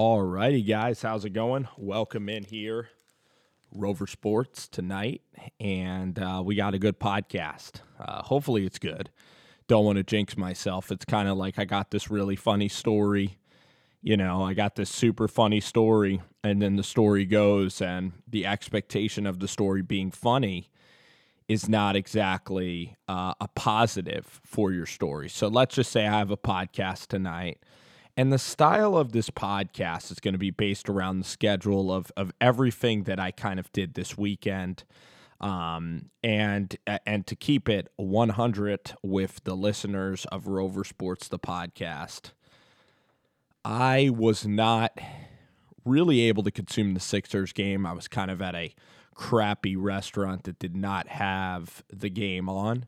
All righty, guys. How's it going? Welcome in here, Rover Sports tonight. And uh, we got a good podcast. Uh, hopefully, it's good. Don't want to jinx myself. It's kind of like I got this really funny story. You know, I got this super funny story, and then the story goes, and the expectation of the story being funny is not exactly uh, a positive for your story. So let's just say I have a podcast tonight and the style of this podcast is going to be based around the schedule of of everything that I kind of did this weekend. Um, and and to keep it 100 with the listeners of Rover Sports the podcast. I was not really able to consume the Sixers game. I was kind of at a crappy restaurant that did not have the game on.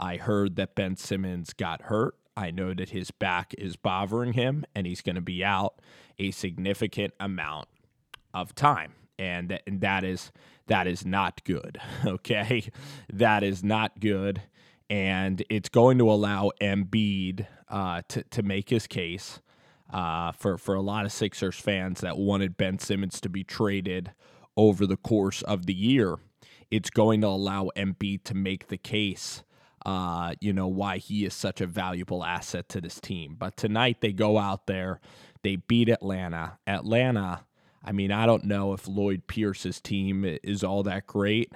I heard that Ben Simmons got hurt. I know that his back is bothering him and he's going to be out a significant amount of time. And that, and that is that is not good. Okay. That is not good. And it's going to allow Embiid uh, to, to make his case uh, for, for a lot of Sixers fans that wanted Ben Simmons to be traded over the course of the year. It's going to allow Embiid to make the case uh, you know, why he is such a valuable asset to this team. But tonight they go out there, they beat Atlanta. Atlanta, I mean, I don't know if Lloyd Pierce's team is all that great.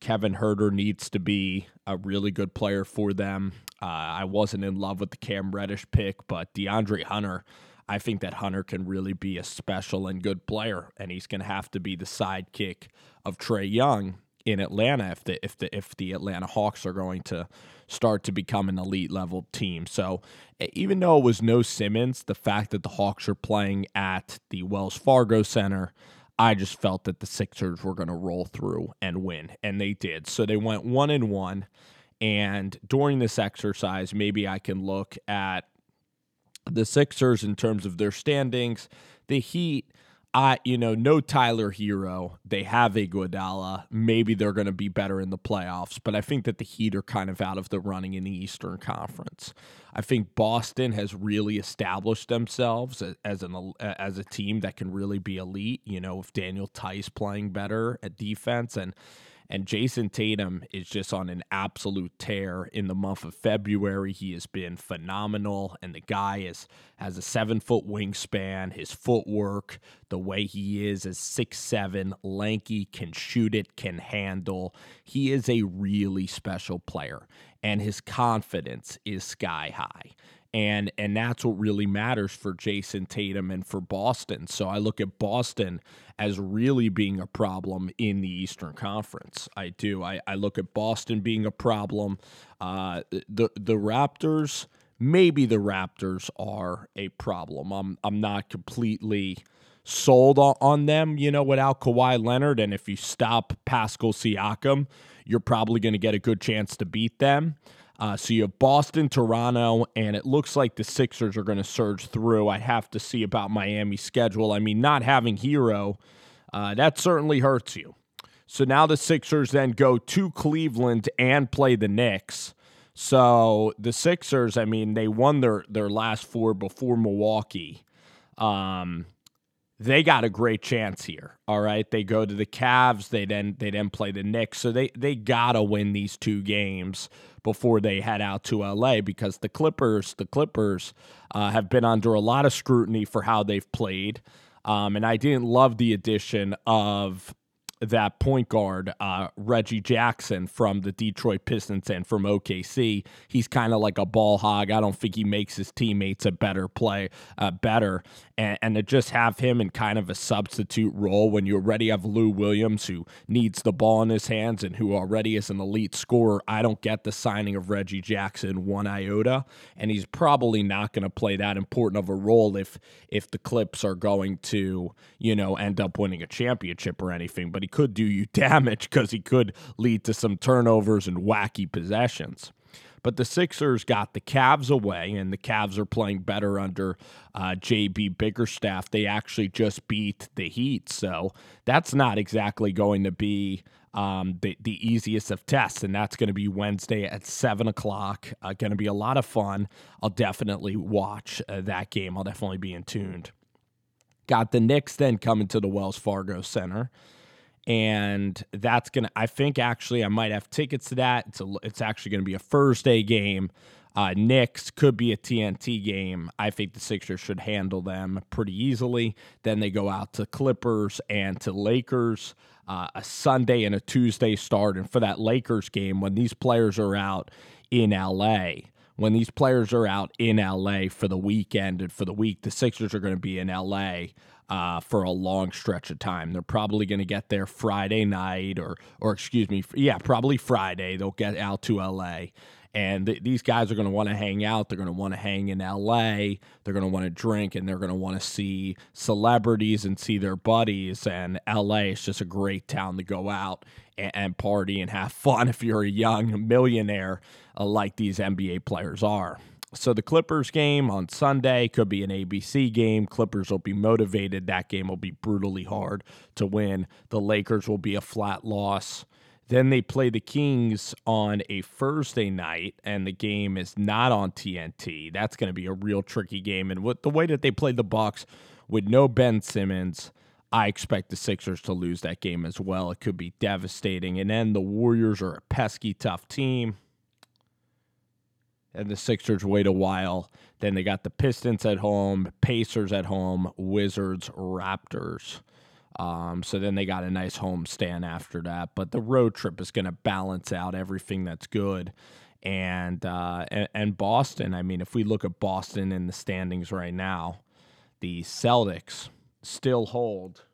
Kevin Huerter needs to be a really good player for them. Uh, I wasn't in love with the Cam Reddish pick, but DeAndre Hunter, I think that Hunter can really be a special and good player, and he's going to have to be the sidekick of Trae Young in Atlanta if the if the if the Atlanta Hawks are going to start to become an elite level team. So even though it was no Simmons, the fact that the Hawks are playing at the Wells Fargo Center, I just felt that the Sixers were going to roll through and win, and they did. So they went one and one. And during this exercise, maybe I can look at the Sixers in terms of their standings. The Heat I, you know, no Tyler Herro. They have a Iguodala. Maybe they're going to be better in the playoffs, but I think that the Heat are kind of out of the running in the Eastern Conference. I think Boston has really established themselves as an as a team that can really be elite. You know, with Daniel Theis playing better at defense and and Jayson Tatum is just on an absolute tear in the month of February. He has been phenomenal, and the guy is has a seven foot wingspan. His footwork, the way he is, is six seven, lanky, can shoot it, can handle. He is a really special player, and his confidence is sky high and and that's what really matters for Jayson Tatum and for Boston. So I look at Boston as really being a problem in the Eastern Conference. I do. I, I look at Boston being a problem. Uh, the the Raptors, maybe the Raptors are a problem. I'm I'm not completely sold on them, you know, without Kawhi Leonard. And if you stop Pascal Siakam, you're probably going to get a good chance to beat them. Uh, so you have Boston, Toronto, and it looks like the Sixers are going to surge through. I have to see about Miami's schedule. I mean, not having Herro, uh, that certainly hurts you. So now the Sixers then go to Cleveland and play the Knicks. So the Sixers, I mean, they won their their last four before Milwaukee. Um, they got a great chance here. All right, they go to the Cavs. They then they then play the Knicks. So they they gotta win these two games before they head out to LA because the Clippers the Clippers uh, have been under a lot of scrutiny for how they've played. Um, and I didn't love the addition of that point guard, uh, Reggie Jackson from the Detroit Pistons and from OKC. He's kind of like a ball hog. I don't think he makes his teammates a better play, uh, better. And, and to just have him in kind of a substitute role when you already have Lou Williams, who needs the ball in his hands and who already is an elite scorer, I don't get the signing of Reggie Jackson one iota. And he's probably not going to play that important of a role if if the Clips are going to, you know, end up winning a championship or anything. But he could do you damage because he could lead to some turnovers and wacky possessions. But the Sixers got the Cavs away, and the Cavs are playing better under uh, JB Bickerstaff. They actually just beat the Heat, so that's not exactly going to be um, the the easiest of tests, and that's going to be Wednesday at seven o'clock. Uh, going to be a lot of fun. I'll definitely watch uh, that game. I'll definitely be in tuned. Got the Knicks then coming to the Wells Fargo Center. And that's to, I think actually I might have tickets to that. It's, a, it's actually to be a Thursday game. Uh, Knicks could be a TNT game. I think the Sixers should handle them pretty easily. Then they go out to Clippers and to Lakers. Uh, a Sunday and a Tuesday start. And for that Lakers game, when these players are out in LA, when these players are out in LA for the weekend and for the week, the Sixers are going to be in LA uh, for a long stretch of time. They're probably going to get there Friday night, or or excuse me, yeah, probably Friday. They'll get out to LA and th- these guys are going to want to hang out. They're going to want to hang in LA. They're going to want to drink and they're going to want to see celebrities and see their buddies. And LA is just a great town to go out and, and party and have fun if you're a young millionaire uh, like these NBA players are. So the Clippers game on Sunday could be an ABC game. Clippers will be motivated. That game will be brutally hard to win. The Lakers will be a flat loss. Then they play the Kings on a Thursday night, and the game is not on TNT. That's going to be a real tricky game. And with the way that they play the Bucks with no Ben Simmons, I expect the Sixers to lose that game as well. It could be devastating. And then the Warriors are a pesky tough team. And the Sixers wait a while. Then they got the Pistons at home, Pacers at home, Wizards, Raptors. Um, so then they got a nice home stand after that. But the road trip is going to balance out everything that's good. And, uh, and and Boston, I mean, if we look at Boston in the standings right now, the Celtics still hold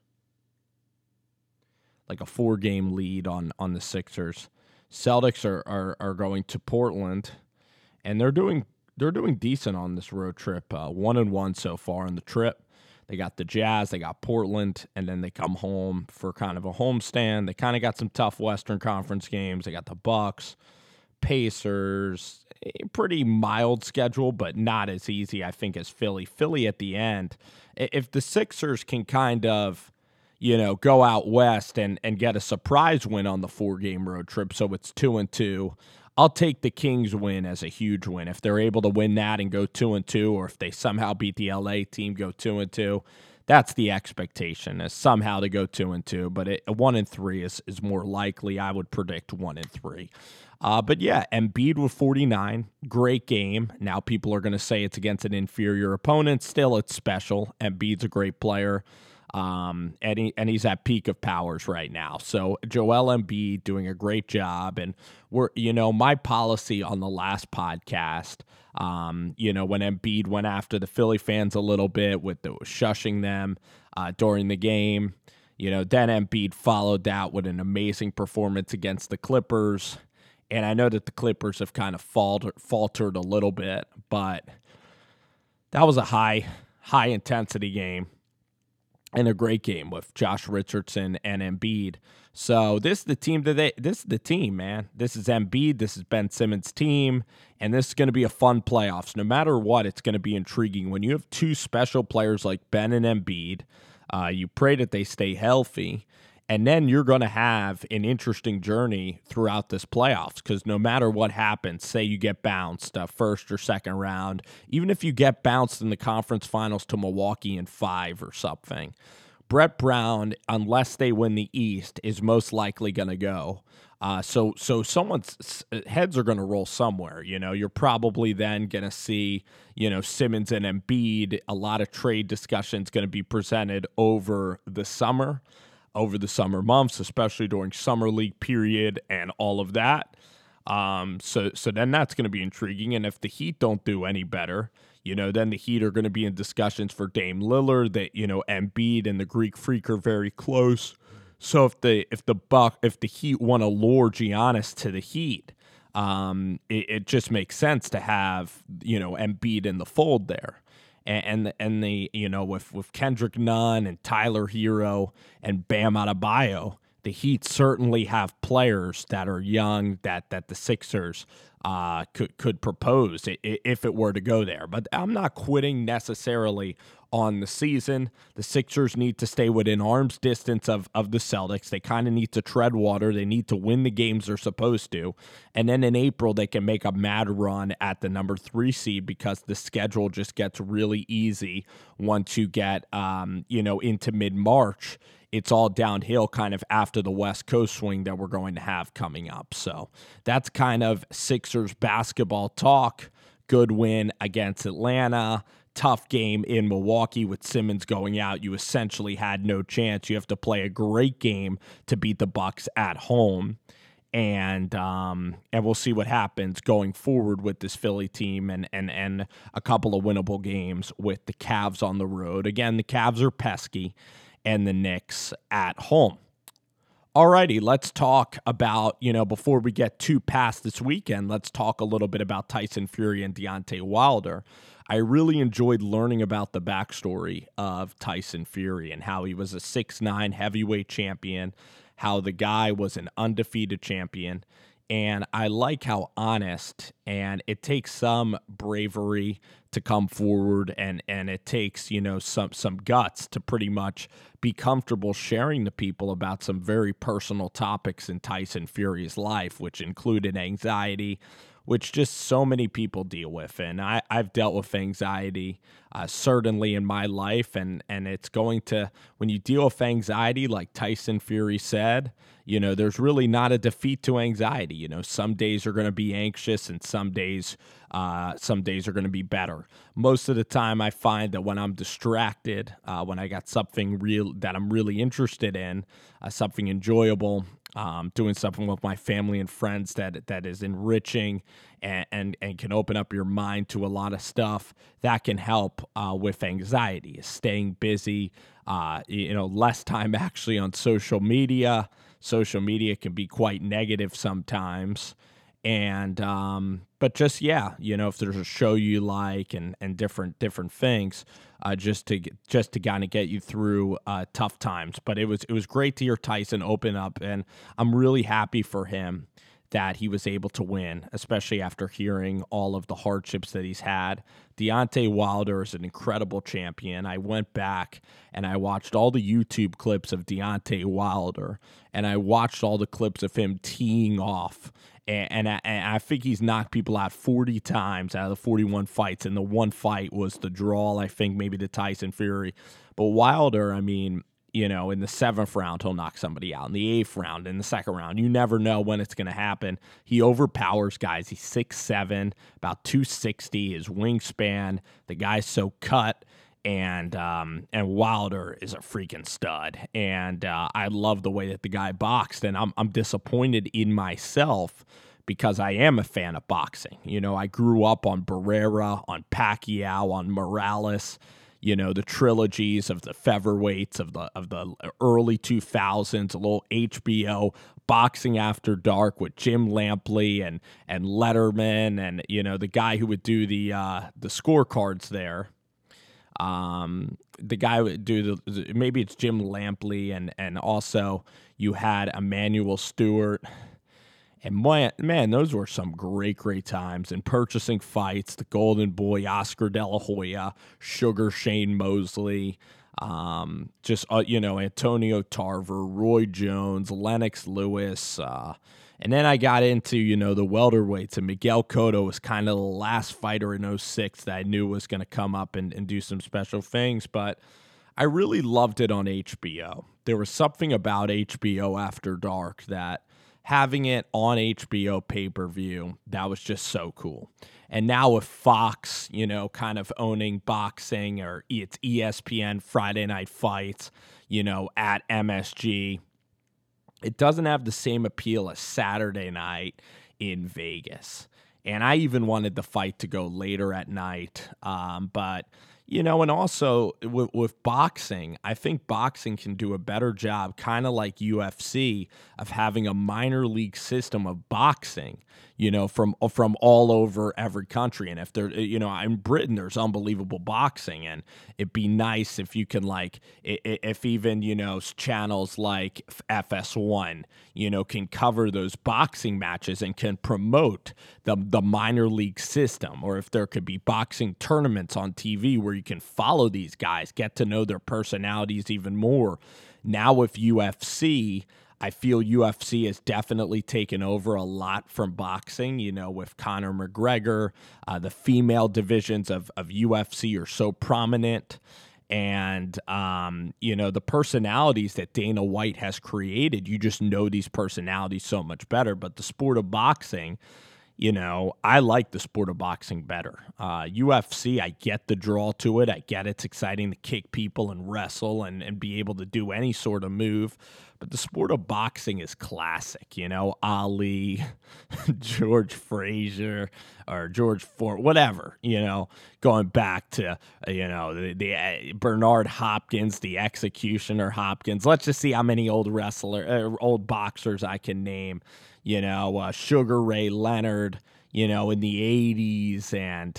like a four game lead on on the Sixers. Celtics are, are are going to Portland, and they're doing they're doing decent on this road trip. Uh, one and one so far on the trip. They got the Jazz, they got Portland, and then they come home for kind of a homestand. They kind of got some tough Western Conference games. They got the Bucks, Pacers, a pretty mild schedule, but not as easy, I think, as Philly. Philly at the end, if the Sixers can kind of you know, go out west and and get a surprise win on the four game road trip. So it's two and two. I'll take the Kings win as a huge win. If they're able to win that and go two and two, or if they somehow beat the LA team, go two and two, that's the expectation is somehow to go two and two. But it, one and three is is more likely. I would predict one and three. Uh, but yeah, Embiid with 49, great game. Now people are going to say it's against an inferior opponent. Still, it's special. Embiid's a great player. Um, and, he, and he's at peak of powers right now. So Joel Embiid doing a great job. And we're, you know, my policy on the last podcast, um, you know, when Embiid went after the Philly fans a little bit with the shushing them uh, during the game, you know, then Embiid followed that with an amazing performance against the Clippers. And I know that the Clippers have kind of faltered, faltered a little bit, but that was a high, high intensity game and a great game with Josh Richardson and Embiid. So this is the team that they this is the team, man. This is Embiid, this is Ben Simmons' team, and this is going to be a fun playoffs. No matter what, it's going to be intriguing when you have two special players like Ben and Embiid. Uh, you pray that they stay healthy, and then you're going to have an interesting journey throughout this playoffs because no matter what happens, say you get bounced uh, first or second round, even if you get bounced in the conference finals to Milwaukee in five or something, Brett Brown, unless they win the East, is most likely going to go. Uh, so, so someone's heads are going to roll somewhere. You know, you're probably then going to see, you know, Simmons and Embiid. A lot of trade discussions going to be presented over the summer over the summer months, especially during summer league period and all of that. Um, so so then that's going to be intriguing. And if the Heat don't do any better, you know, then the Heat are going to be in discussions for Dame Lillard. That you know, Embiid and the Greek Freak are very close. So if the if the Buck if the Heat want to lure Giannis to the Heat, um, it, it just makes sense to have you know Embiid in the fold there and and the you know with with Kendrick Nunn and Tyler Herro and Bam Adebayo, the Heat certainly have players that are young that that the Sixers uh, could could propose if it were to go there. But I'm not quitting necessarily on the season. The Sixers need to stay within arm's distance of, of the Celtics. They kind of need to tread water. They need to win the games they're supposed to. And then in April, they can make a mad run at the number three seed because the schedule just gets really easy once you get, um, you know, into mid March it's all downhill kind of after the West Coast swing that we're going to have coming up. So that's kind of Sixers basketball talk. Good win against Atlanta. Tough game in Milwaukee with Simmons going out. You essentially had no chance. You have to play a great game to beat the Bucks at home and um, and we'll see what happens going forward with this Philly team and and and a couple of winnable games with the Cavs on the road. Again, the Cavs are pesky and the Knicks at home. Alrighty, let's talk about, you know, before we get too past this weekend, let's talk a little bit about Tyson Fury and Deontay Wilder. I really enjoyed learning about the backstory of Tyson Fury and how he was a six-nine heavyweight champion, how the guy was an undefeated champion. And I like how honest and it takes some bravery to come forward and and it takes you know some some guts to pretty much be comfortable sharing to people about some very personal topics in Tyson Fury's life which included anxiety which just so many people deal with. And I, I've dealt with anxiety uh, certainly in my life. And and it's going to when you deal with anxiety like Tyson Fury said you know there's really not a defeat to anxiety. You know some days are going to be anxious and some days uh, some days are going to be better. Most of the time, I find that when I'm distracted, uh, when I got something real that I'm really interested in, uh, something enjoyable, um, doing something with my family and friends that that is enriching and, and, and can open up your mind to a lot of stuff that can help uh, with anxiety, staying busy, uh, you know, less time actually on social media. Social media can be quite negative sometimes and um, but just yeah, you know, if there's a show you like and and different different things, uh, just to just to kind of get you through uh, tough times. But it was it was great to hear Tyson open up, and I'm really happy for him that he was able to win, especially after hearing all of the hardships that he's had. Deontay Wilder is an incredible champion. I went back and I watched all the YouTube clips of Deontay Wilder, and I watched all the clips of him teeing off and, I, and I think he's knocked people out 40 times out of the 41 fights, and the one fight was the draw, I think, maybe the Tyson Fury. But Wilder, I mean, you know, in the seventh round, he'll knock somebody out. In the eighth round, in the second round, you never know when it's going to happen. He overpowers guys. He's six seven, about 260, his wingspan. The guy's so cut. And um, and Wilder is a freaking stud, and uh, I love the way that the guy boxed. And I'm I'm disappointed in myself because I am a fan of boxing. You know, I grew up on Barrera, on Pacquiao, on Morales you know the trilogies of the featherweights of the of the early 2000s a little HBO boxing after dark with Jim Lampley and and Letterman and you know the guy who would do the uh the scorecards there. Um the guy would do the maybe it's Jim Lampley and and also you had Emanuel Steward and man, man, those were some great, great times. And purchasing fights, the Golden Boy, Oscar De La Hoya, Sugar Shane Mosley, um, just uh, you know Antonio Tarver, Roy Jones, Lennox Lewis. Uh, and then I got into, you know, the welterweights, and Miguel Cotto was kind of the last fighter in 06 that I knew was going to come up and, and do some special things. But I really loved it on HBO. There was something about HBO After Dark that having it on HBO pay per view, that was just so cool. And now with Fox, you know, kind of owning boxing or it's ESPN Friday Night Fights, you know, at MSG, it doesn't have the same appeal as Saturday night in Vegas. And I even wanted the fight to go later at night. Um, but you know, and also eh, with, with boxing, I think boxing can do a better job, kind of like UFC, of having a minor league system of boxing. You know, from uh, from all over every country. And if there, uh, you know, in Britain, there's unbelievable boxing, and it'd be nice if you can like, if even you know, channels like FS1, you know, can cover those boxing matches and can promote the the minor league system, or if there could be boxing tournaments on TV where you can follow these guys, get to know their personalities even more. Now with UFC I feel UFC has definitely taken over a lot from boxing, you know, with Conor McGregor. Uh, the female divisions of, of UFC are so prominent. And, um, you know, the personalities that Dana White has created, you just know these personalities so much better. But the sport of boxing, you know, I like the sport of boxing better. Uh, UFC, I get the draw to it. I get it's exciting to kick people and wrestle and, and be able to do any sort of move. But the sport of boxing is classic, you know, Ali, George Frazier, or George Ford, whatever, you know, going back to, uh, you know, the, the uh, Bernard Hopkins, the executioner Hopkins. Let's just see how many old wrestler, uh, old boxers I can name you know, uh, Sugar Ray Leonard, you know, in the 80s, and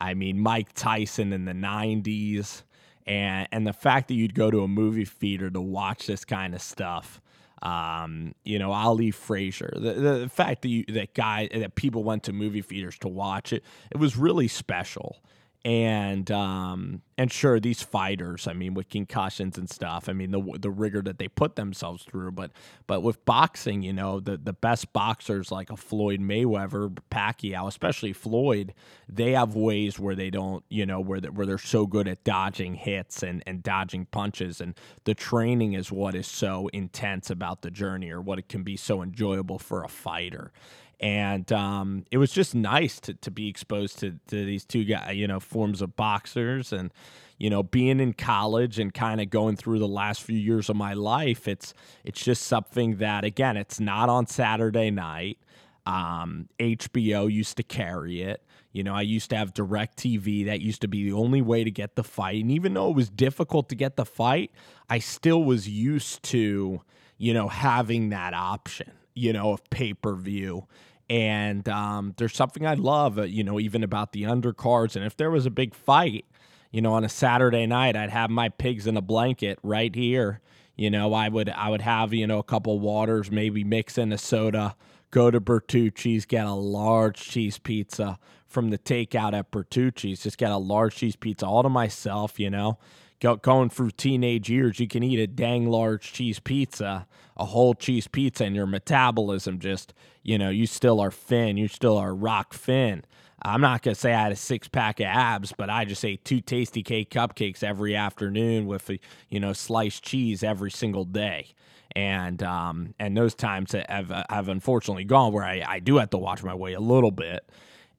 I mean, Mike Tyson in the 90s. And, and the fact that you'd go to a movie theater to watch this kind of stuff, um, you know, Ali Frazier, the, the fact that you, that guy that people went to movie theaters to watch it, it was really special and um, and sure these fighters i mean with concussions and stuff i mean the the rigor that they put themselves through but but with boxing you know the the best boxers like a floyd mayweather pacquiao especially floyd they have ways where they don't you know where they, where they're so good at dodging hits and and dodging punches and the training is what is so intense about the journey or what it can be so enjoyable for a fighter and um, it was just nice to, to be exposed to, to these two guys, you know, forms of boxers and you know being in college and kind of going through the last few years of my life it's it's just something that again it's not on saturday night. Um, hbo used to carry it. You know i used to have direct TV. that used to be the only way to get the fight. And even though it was difficult to get the fight i still was used to you know having that option you know, of pay per view. And um, there's something I love, uh, you know, even about the undercards. And if there was a big fight, you know, on a Saturday night, I'd have my pigs in a blanket right here. You know, I would I would have you know a couple waters, maybe mix in a soda, go to Bertucci's, get a large cheese pizza from the takeout at Bertucci's. Just get a large cheese pizza all to myself. You know, going through teenage years, you can eat a dang large cheese pizza, a whole cheese pizza, and your metabolism just, you know, you still are thin. You still are rock thin. I'm not going to say I had a six pack of abs, but I just ate two Tastykake cupcakes every afternoon with, you know, sliced cheese every single day. And um, and those times have, have unfortunately gone where I, I do have to watch my weight a little bit.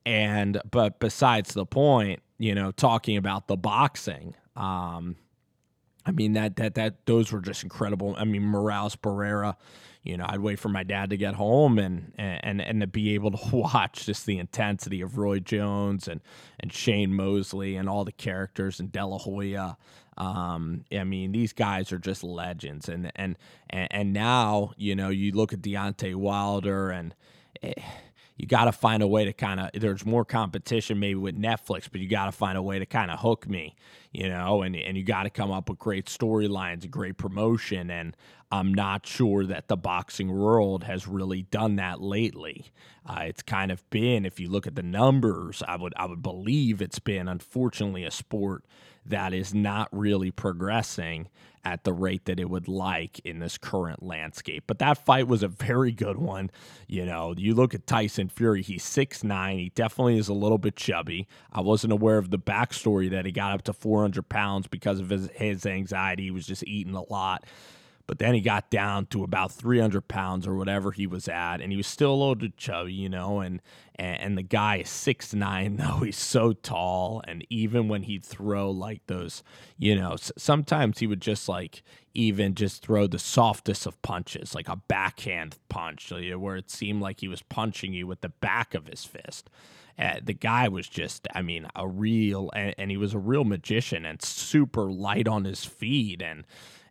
And but besides the point, you know, talking about the boxing, um, I mean that that that those were just incredible. I mean Morales Barrera, you know, I'd wait for my dad to get home and and and to be able to watch just the intensity of Roy Jones and and Shane Mosley and all the characters and De La Hoya. Um, I mean, these guys are just legends, and and and now you know you look at Deontay Wilder and. Eh, you got to find a way to kind of there's more competition maybe with Netflix, but you got to find a way to kind of hook me, you know, and and you got to come up with great storylines, great promotion, and I'm not sure that the boxing world has really done that lately. Uh, it's kind of been, if you look at the numbers, I would I would believe it's been unfortunately a sport that is not really progressing at the rate that it would like in this current landscape. But that fight was a very good one. You know, you look at Tyson Fury, he's six nine. He definitely is a little bit chubby. I wasn't aware of the backstory that he got up to 400 pounds because of his, his anxiety. He was just eating a lot. But then he got down to about 300 pounds or whatever he was at, and he was still a little bit chubby, you know. And and, and the guy is six nine, though he's so tall, and even when he'd throw like those, you know, sometimes he would just like even just throw the softest of punches, like a backhand punch, where it seemed like he was punching you with the back of his fist. Uh, the guy was just, I mean, a real, and, and, he was a real magician and super light on his feet. And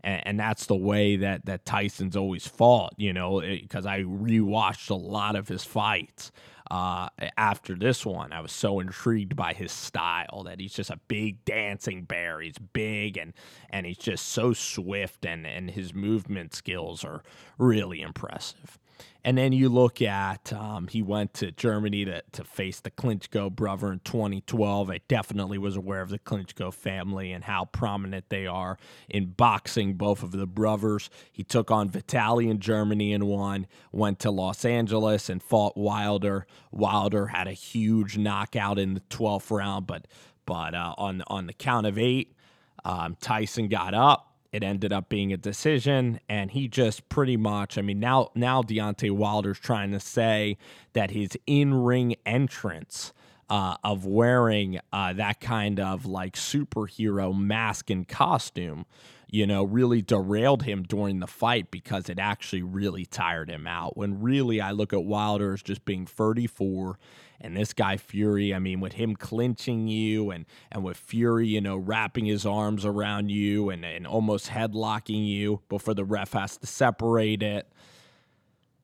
and, and that's the way that that Tyson's always fought, you know, because eh, I rewatched a lot of his fights. uh, after this one. I was so intrigued by his style that he's just a big dancing bear. He's big and and he's just so swift and and his movement skills are really impressive. And then you look at um, he went to Germany to, to face the Klitschko brother in 2012. I definitely was aware of the Klitschko family and how prominent they are in boxing, both of the brothers. He took on Vitali in Germany and won, went to Los Angeles and fought Wilder. Wilder had a huge knockout in the 12th round, but but uh, on on the count of eight, um, Tyson got up it ended up being a decision, and he just pretty much. I mean, now now Deontay Wilder's trying to say that his in-ring entrance uh, of wearing uh, that kind of like superhero mask and costume, you know, really derailed him during the fight because it actually really tired him out. When really, I look at Wilder as just being 34 and this guy Fury, I mean, with him clinching you and and with Fury, you know, wrapping his arms around you and, and almost headlocking you before the ref has to separate it.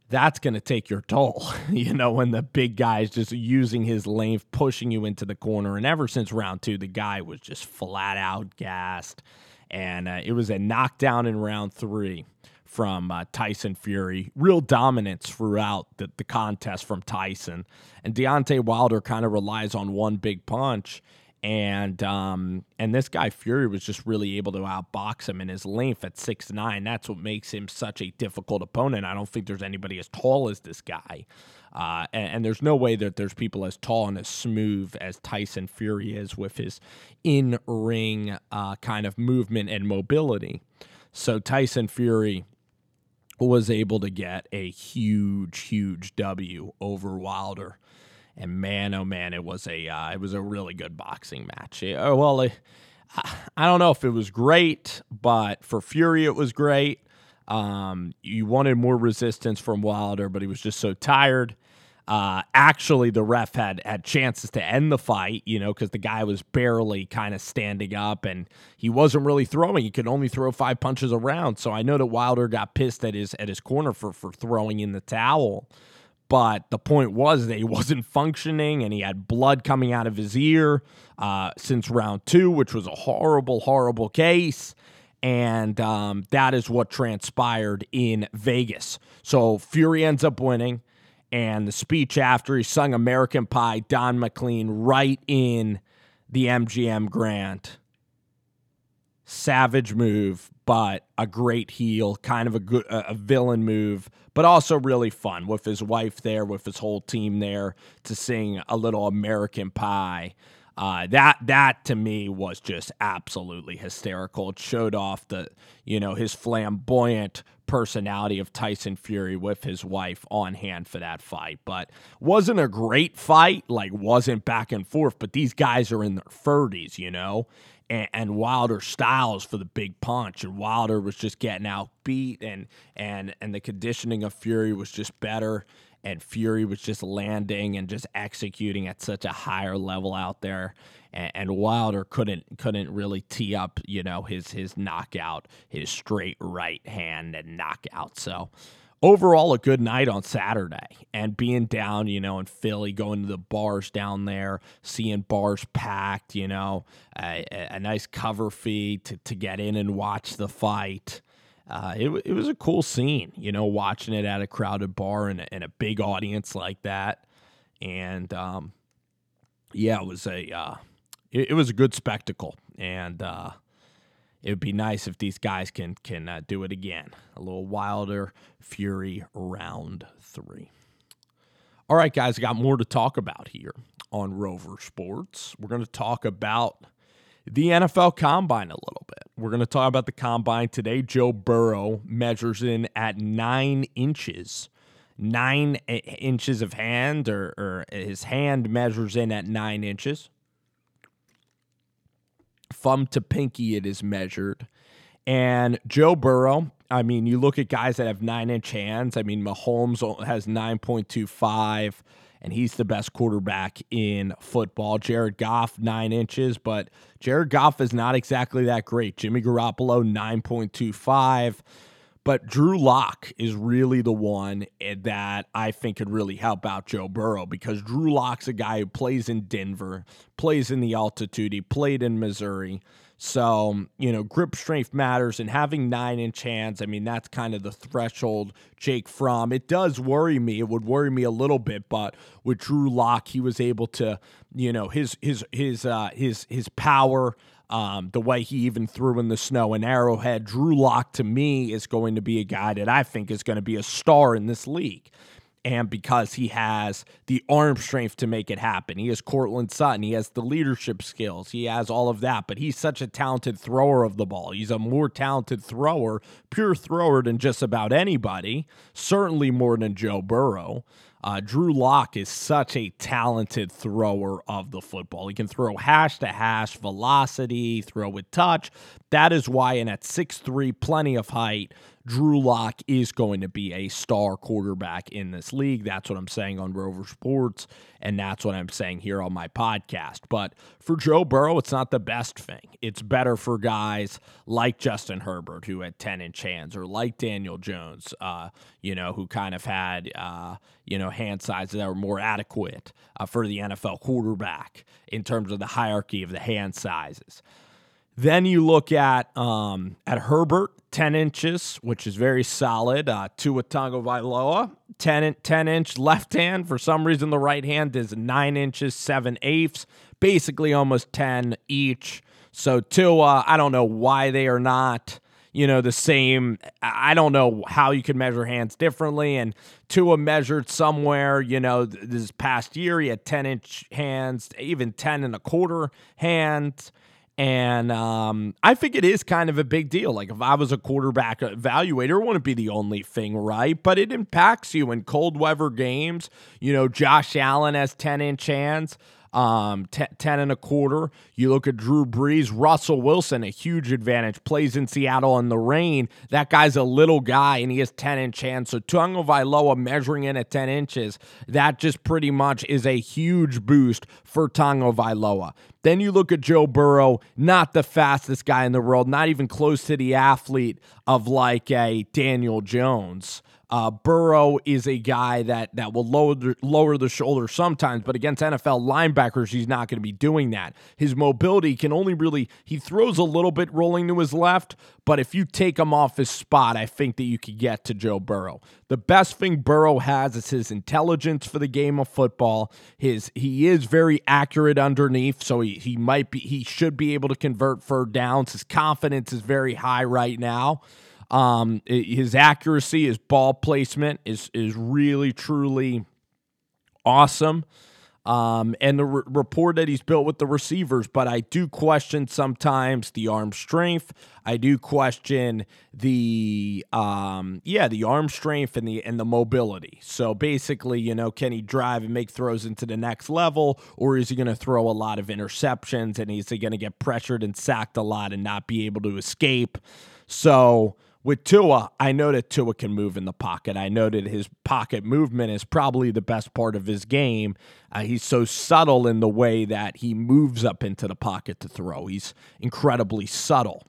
That's going to take your toll, you know, when the big guy is just using his length, pushing you into the corner. And ever since round two, the guy was just flat out gassed. And uh, it was a knockdown in round three from uh, Tyson Fury. Real dominance throughout the, the contest from Tyson. And Deontay Wilder kind of relies on one big punch. And um, and this guy Fury was just really able to outbox him in his length at six nine. That's what makes him such a difficult opponent. I don't think there's anybody as tall as this guy. Uh, and, and, there's no way that there's people as tall and as smooth as Tyson Fury is with his in ring uh, kind of movement and mobility. So Tyson Fury was able to get a huge, huge W over Wilder. And man, oh man, it was a uh, it was a really good boxing match. It, uh, well, it, I don't know if it was great, but for Fury it was great. Um, you wanted more resistance from Wilder, but he was just so tired. Uh, actually, the ref had had chances to end the fight, you know, because the guy was barely kind of standing up and he wasn't really throwing. He could only throw five punches around. So I know that Wilder got pissed at his at his corner for for throwing in the towel. But the point was that he wasn't functioning and he had blood coming out of his ear uh, since round two, which was a horrible, horrible case. And um, that is what transpired in Vegas. So Fury ends up winning and the speech after he sung American Pie, Don McLean, right in the MGM Grand. Savage move, but a great heel, kind of a good a villain move, but also really fun with his wife there, with his whole team there to sing a little American Pie. Uh, that that to me was just absolutely hysterical. It showed off the you know his flamboyant personality of Tyson Fury with his wife on hand for that fight. But wasn't a great fight, like wasn't back and forth. But these guys are in their thirties, you know. And, and Wilder styles for the big punch, and Wilder was just getting out beat, and and and the conditioning of Fury was just better and Fury was just landing and just executing at such a higher level out there. And, and, Wilder couldn't couldn't really tee up, you know, his his knockout, his straight right hand and knockout. So overall, a good night on Saturday. And being down, you know, in Philly, going to the bars down there, seeing bars packed, you know, a, a nice cover fee to to get in and watch the fight uh, it, it was a cool scene, you know, watching it at a crowded bar and, and a big audience like that. And um, yeah, it was a uh, it, it, was a good spectacle, and uh, it would be nice if these guys can can uh, do it again. A little Wilder Fury round three. All right, guys, I got more to talk about here on Rover Sports. We're going to talk about the NFL Combine a little bit. We're going to talk about the Combine today. Joe Burrow measures in at nine inches, nine eh, inches of hand, or, or his hand measures in at nine inches. Thumb to pinky, it is measured. And Joe Burrow, I mean, you look at guys that have nine inch hands. I mean, Mahomes has 9.25 and he's the best quarterback in football. Jared Goff, nine inches, but Jared Goff is not exactly that great. Jimmy Garoppolo, 9.25. But Drew Lock is really the one eh, that I think could really help out Joe Burrow because Drew Lock's a guy who plays in Denver, plays in the altitude, he played in Missouri. So, you know, grip strength matters and having nine inch hands, I mean, that's kind of the threshold Jake Fromm. It does worry me. It would worry me a little bit, but with Drew Lock, he was able to, you know, his his his uh his his power um, the way he even threw in the snow and Arrowhead, Drew Lock to me is going to be a guy that I think is going to be a star in this league. And because he has the arm strength to make it happen, he has Courtland Sutton, he has the leadership skills, he has all of that. But he's such a talented thrower of the ball. He's a more talented thrower, pure thrower than just about anybody, certainly more than Joe Burrow. Uh, Drew Lock is such a talented thrower of the football. He can throw hash to hash, velocity, throw with touch. That is why, and at 6'3, plenty of height, Drew Lock is going to be a star quarterback in this league. That's what I'm saying on Rover Sports, and that's what I'm saying here on my podcast. But for Joe Burrow, it's not the best thing. It's better for guys like Justin Herbert, who had 10 inch hands, or like Daniel Jones, uh, you know, who kind of had, uh, you know, hand sizes that were more adequate uh, for the NFL quarterback in terms of the hierarchy of the hand sizes. Then you look at um, at Herbert, 10 inches, which is very solid. Uh, Tua Tagovailoa, 10, 10 inch left hand. For some reason, the right hand is 9 inches, 7 eighths, basically almost 10 each. So Tua, I don't know why they are not, you know, the same. I don't know how you could measure hands differently. And Tua measured somewhere, you know, this past year, he had 10 inch hands, even 10 and a quarter hands. And um, I think it is kind of a big deal. Like if I was a quarterback evaluator, it wouldn't be the only thing, right? But it impacts you in cold weather games. You know, Josh Allen has 10 inch hands um, t- 10 and a quarter. You look at Drew Brees, Russell Wilson, a huge advantage, plays in Seattle in the rain. That guy's a little guy and he has 10 inch hands. So Tagovailoa measuring in at 10 inches, that just pretty much is a huge boost for Tagovailoa. Then you look at Joe Burrow, not the fastest guy in the world, not even close to the athlete of like a Daniel Jones. Uh, Burrow is a guy that that will lower the, lower the shoulder sometimes, but against NFL linebackers, he's not going to be doing that. His mobility can only really he throws a little bit rolling to his left, but if you take him off his spot, I think that you could get to Joe Burrow. The best thing Burrow has is his intelligence for the game of football. His he is very accurate underneath, so he, he might be he should be able to convert third downs. His confidence is very high right now. Um, his accuracy, his ball placement is is really truly awesome. Um, and the re- report that he's built with the receivers, but I do question sometimes the arm strength. I do question the um, yeah, the arm strength and the and the mobility. So basically, you know, can he drive and make throws into the next level, or is he going to throw a lot of interceptions and is he going to get pressured and sacked a lot and not be able to escape? So with Tua, I know that Tua can move in the pocket. I know that his pocket movement is probably the best part of his game. Uh, he's so subtle in the way that he moves up into the pocket to throw. He's incredibly subtle.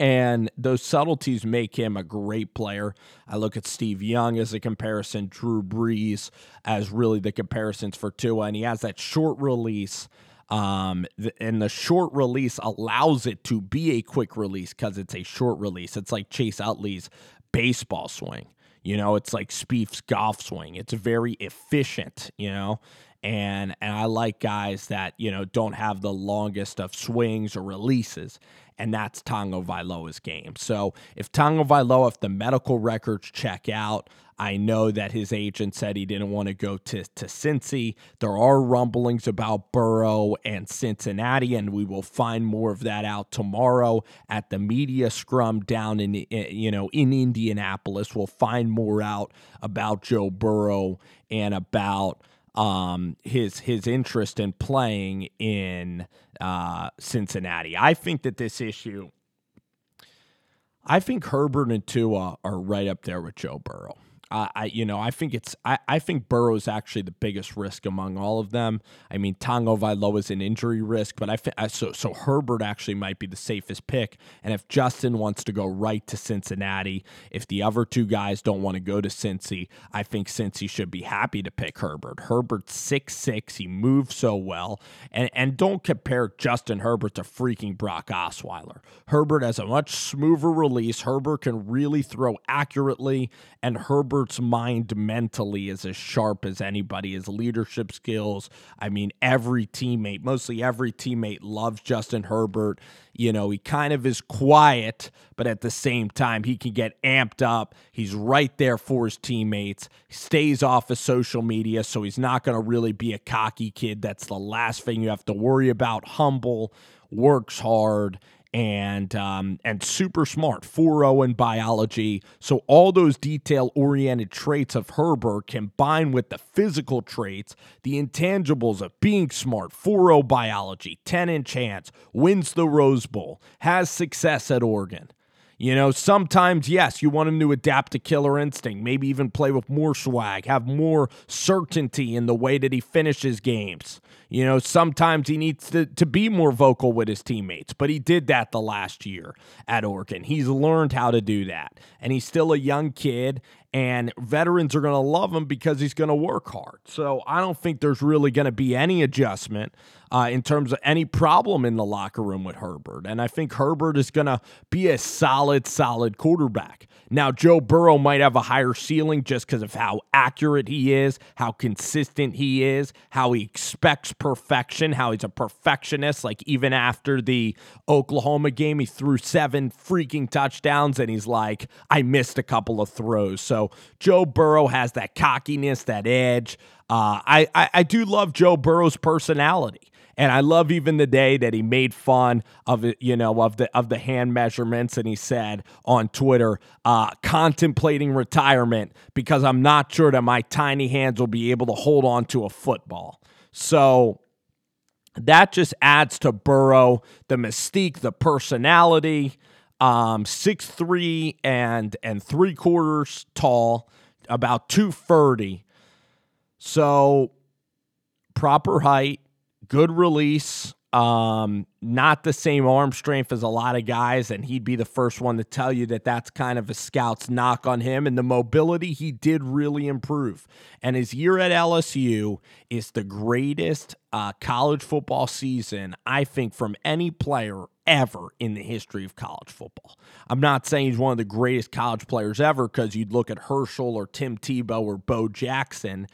And those subtleties make him a great player. I look at Steve Young as a comparison, Drew Brees as really the comparisons for Tua, and he has that short release um, and the short release allows it to be a quick release because it's a short release. It's like Chase Utley's baseball swing. You know, it's like Spieth's golf swing. It's very efficient, you know, and and I like guys that you know don't have the longest of swings or releases, and that's Tagovailoa's game. So if Tagovailoa, if the medical records check out, I know that his agent said he didn't want to go to, to Cincy. There are rumblings about Burrow and Cincinnati, and we will find more of that out tomorrow at the media scrum down in you know in Indianapolis. We'll find more out about Joe Burrow and about um, his his interest in playing in uh, Cincinnati. I think that this issue. I think Herbert and Tua are right up there with Joe Burrow. I, you know, I think it's, I, I think Burrow is actually the biggest risk among all of them. I mean, Tagovailoa is an injury risk, but I think so. So Herbert actually might be the safest pick. And if Justin wants to go right to Cincinnati, if the other two guys don't want to go to Cincy, I think Cincy should be happy to pick Herbert. Herbert's six six. He moves so well, and and don't compare Justin Herbert to freaking Brock Osweiler. Herbert has a much smoother release. Herbert can really throw accurately, and Mind mentally is as sharp as anybody. His leadership skills. I mean, every teammate, mostly every teammate, loves Justin Herbert. You know, he kind of is quiet, but at the same time, he can get amped up. He's right there for his teammates. He stays off of social media, so he's not going to really be a cocky kid. That's the last thing you have to worry about. Humble, works hard, and um, and super smart, 4.0 in biology. So all those detail oriented traits of Herbert combined with the physical traits, the intangibles of being smart, 4.0 biology, 10 inch hands, wins the Rose Bowl, has success at Oregon. You know, sometimes, yes, you want him to adapt to killer instinct, maybe even play with more swag, have more certainty in the way that he finishes games. You know, sometimes he needs to, to be more vocal with his teammates, but he did that the last year at Oregon. He's learned how to do that. And he's still a young kid, and veterans are going to love him because he's going to work hard. So I don't think there's really going to be any adjustment uh, in terms of any problem in the locker room with Herbert. And I think Herbert is going to be a solid, solid quarterback. Now, Joe Burrow might have a higher ceiling just because of how accurate he is, how consistent he is, how he expects perfection, how he's a perfectionist. Like, even after the Oklahoma game, he threw seven freaking touchdowns and he's like, I missed a couple of throws. So, Joe Burrow has that cockiness, that edge. Uh, I, I, I do love Joe Burrow's personality. And I love even the day that he made fun of it, you know, of the of the hand measurements, and he said on Twitter, uh, contemplating retirement because I'm not sure that my tiny hands will be able to hold on to a football. So that just adds to Burrow the mystique, the personality. Um, six three and and three quarters tall, about two thirty. So proper height, good release. Um, not the same arm strength as a lot of guys, and he'd be the first one to tell you that that's kind of a scout's knock on him. And the mobility, he did really improve. And his year at LSU is the greatest uh, college football season, I think, from any player ever in the history of college football. I'm not saying he's one of the greatest college players ever because you'd look at Herschel or Tim Tebow or Bo Jackson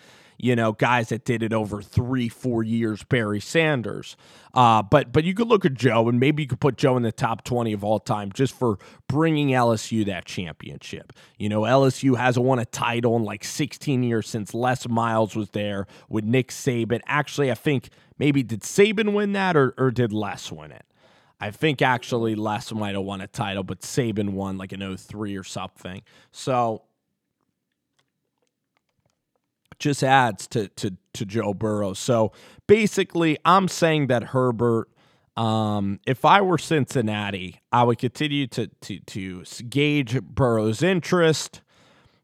you know, guys that did it over three, four years, Barry Sanders. Uh, but but you could look at Joe, and maybe you could put Joe in the top 20 of all time just for bringing LSU that championship. You know, LSU hasn't won a title in like 16 years since Les Miles was there with Nick Saban. Actually, I think maybe did Saban win that or, or did Les win it? I think actually Les might have won a title, but Saban won like an 03 or something. So just adds to to to Joe Burrow. So basically, I'm saying that Herbert. Um, if I were Cincinnati, I would continue to to to gauge Burrow's interest.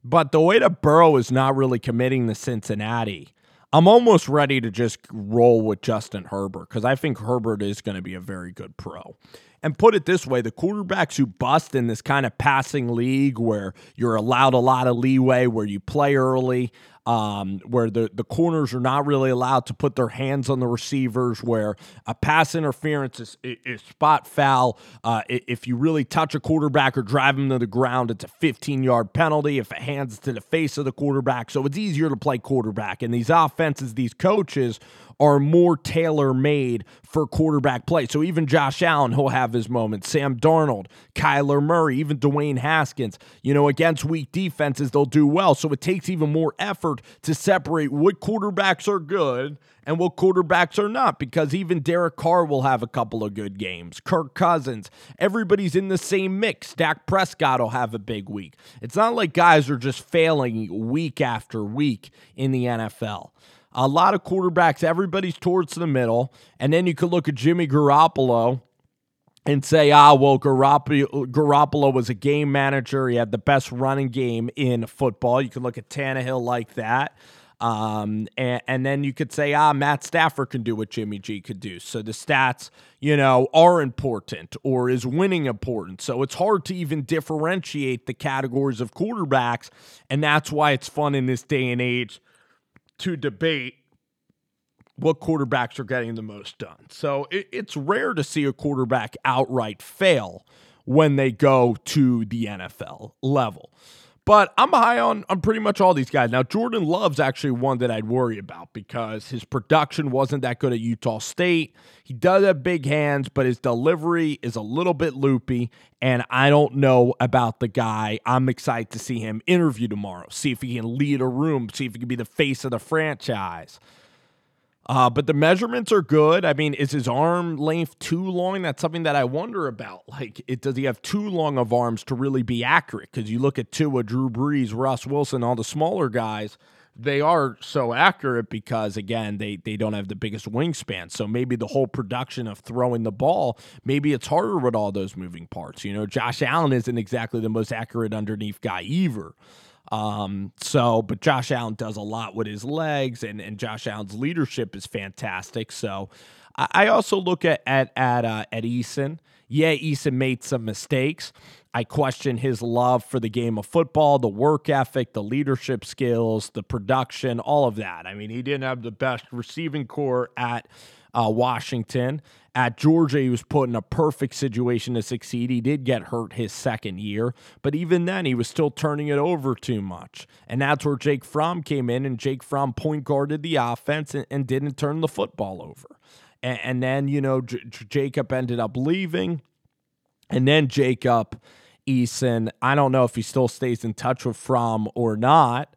But the way that Burrow is not really committing to Cincinnati, I'm almost ready to just roll with Justin Herbert because I think Herbert is going to be a very good pro. And put it this way the quarterbacks who bust in this kind of passing league where you're allowed a lot of leeway, where you play early, um, where the, the corners are not really allowed to put their hands on the receivers, where a pass interference is, is spot foul. Uh, if you really touch a quarterback or drive him to the ground, it's a 15 yard penalty. If it hands to the face of the quarterback, so it's easier to play quarterback. And these offenses, these coaches are more tailor made for quarterback play. So even Josh Allen, he'll have his moments. Sam Darnold, Kyler Murray, even Dwayne Haskins, you know, against weak defenses, they'll do well. So it takes even more effort to separate what quarterbacks are good and what quarterbacks are not because even Derek Carr will have a couple of good games. Kirk Cousins, everybody's in the same mix. Dak Prescott will have a big week. It's not like guys are just failing week after week in the NFL a lot of quarterbacks, everybody's towards the middle. And then you could look at Jimmy Garoppolo and say, ah, well, Garoppolo, was a game manager. He had the best running game in football. You could look at Tannehill like that. Um, and, and then you could say, ah, Matt Stafford can do what Jimmy G could do. So the stats, you know, are important or is winning important. So it's hard to even differentiate the categories of quarterbacks. And that's why it's fun in this day and age to debate what quarterbacks are getting the most done. So it, it's rare to see a quarterback outright fail when they go to the NFL level. But I'm high on, on pretty much all these guys. Now, Jordan Love's actually one that I'd worry about because his production wasn't that good at Utah State. He does have big hands, but his delivery is a little bit loopy. And I don't know about the guy. I'm excited to see him interview tomorrow, see if he can lead a room, see if he can be the face of the franchise. Uh, but the measurements are good. I mean, is his arm length too long? That's something that I wonder about. Like, it, does he have too long of arms to really be accurate? Because you look at Tua, Drew Brees, Russ Wilson, all the smaller guys, they are so accurate because again, they they don't have the biggest wingspan. So maybe the whole production of throwing the ball, maybe it's harder with all those moving parts. You know, Josh Allen isn't exactly the most accurate underneath guy either. Um, so, but Josh Allen does a lot with his legs, and, and Josh Allen's leadership is fantastic. So, I, I also look at at at, uh, at Eason. Yeah, Eason made some mistakes. I question his love for the game of football, the work ethic, the leadership skills, the production, all of that. I mean, he didn't have the best receiving corps at uh, Washington. At Georgia, he was put in a perfect situation to succeed. He did get hurt his second year, but even then, he was still turning it over too much. And that's where Jake Fromm came in, and Jake Fromm point guarded the offense and, and didn't turn the football over. And, and then, you know, J- Jacob ended up leaving. And then Jacob Eason, I don't know if he still stays in touch with Fromm or not.